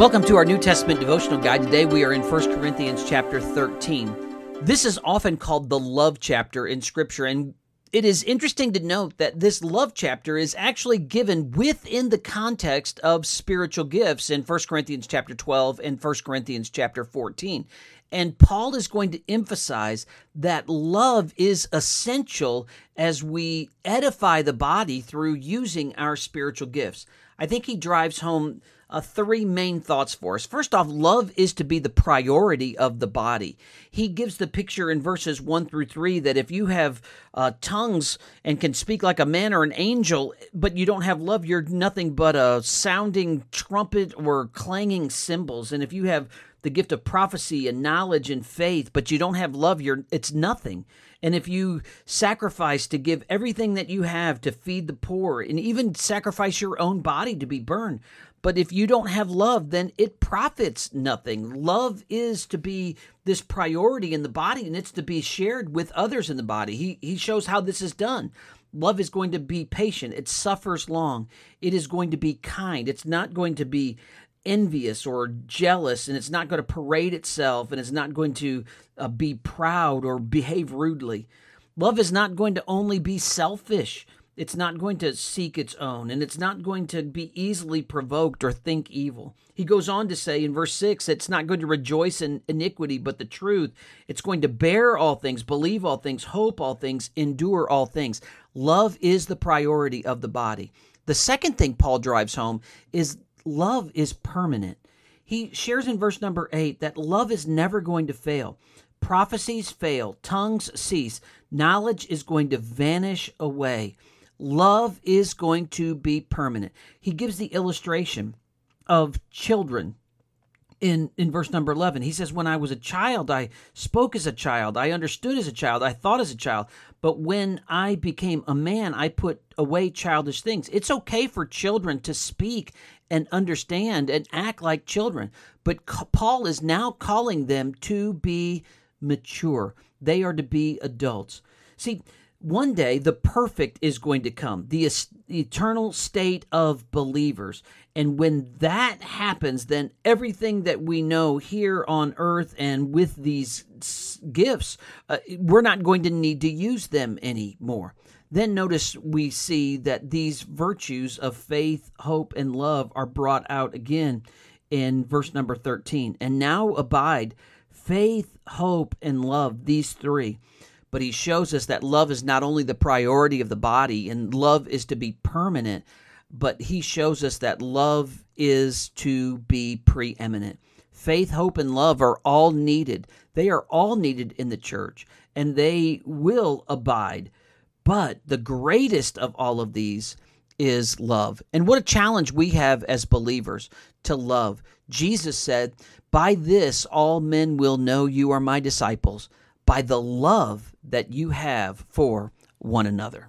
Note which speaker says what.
Speaker 1: Welcome to our New Testament devotional guide. Today we are in 1 Corinthians chapter 13. This is often called the love chapter in Scripture, and it is interesting to note that this love chapter is actually given within the context of spiritual gifts in 1 Corinthians chapter 12 and 1 Corinthians chapter 14. And Paul is going to emphasize that love is essential as we edify the body through using our spiritual gifts. I think he drives home uh, three main thoughts for us. First off, love is to be the priority of the body. He gives the picture in verses 1 through 3 that if you have uh, tongues and can speak like a man or an angel, but you don't have love, you're nothing but a sounding trumpet or clanging cymbals. And if you have the gift of prophecy and knowledge and faith, but you don't have love, you're it's nothing. And if you sacrifice to give everything that you have to feed the poor and even sacrifice your own body to be burned, but if you don't have love, then it profits nothing. Love is to be this priority in the body and it's to be shared with others in the body. He, he shows how this is done. Love is going to be patient. It suffers long. It is going to be kind. It's not going to be envious or jealous and it's not going to parade itself and it's not going to uh, be proud or behave rudely. Love is not going to only be selfish. It's not going to seek its own, and it's not going to be easily provoked or think evil. He goes on to say in verse 6 it's not going to rejoice in iniquity, but the truth. It's going to bear all things, believe all things, hope all things, endure all things. Love is the priority of the body. The second thing Paul drives home is love is permanent. He shares in verse number 8 that love is never going to fail. Prophecies fail, tongues cease, knowledge is going to vanish away. Love is going to be permanent. He gives the illustration of children in in verse number 11 he says when i was a child i spoke as a child. I understood as a child. I thought as a child. But when i became a man i put away childish things. It's okay for children to speak and understand and act like children but paul is now calling them to be mature. They are to be adults. See one day the perfect is going to come, the eternal state of believers. And when that happens, then everything that we know here on earth and with these gifts, uh, we're not going to need to use them anymore. Then notice we see that these virtues of faith, hope, and love are brought out again in verse number 13. And now abide faith, hope, and love, these three but he shows us that love is not only the priority of the body and love is to be permanent, but he shows us that love is to be preeminent. Faith, hope, and love are all needed. They are all needed in the church and they will abide. But the greatest of all of these is love. And what a challenge we have as believers to love. Jesus said, By this all men will know you are my disciples by the love that you have for one another.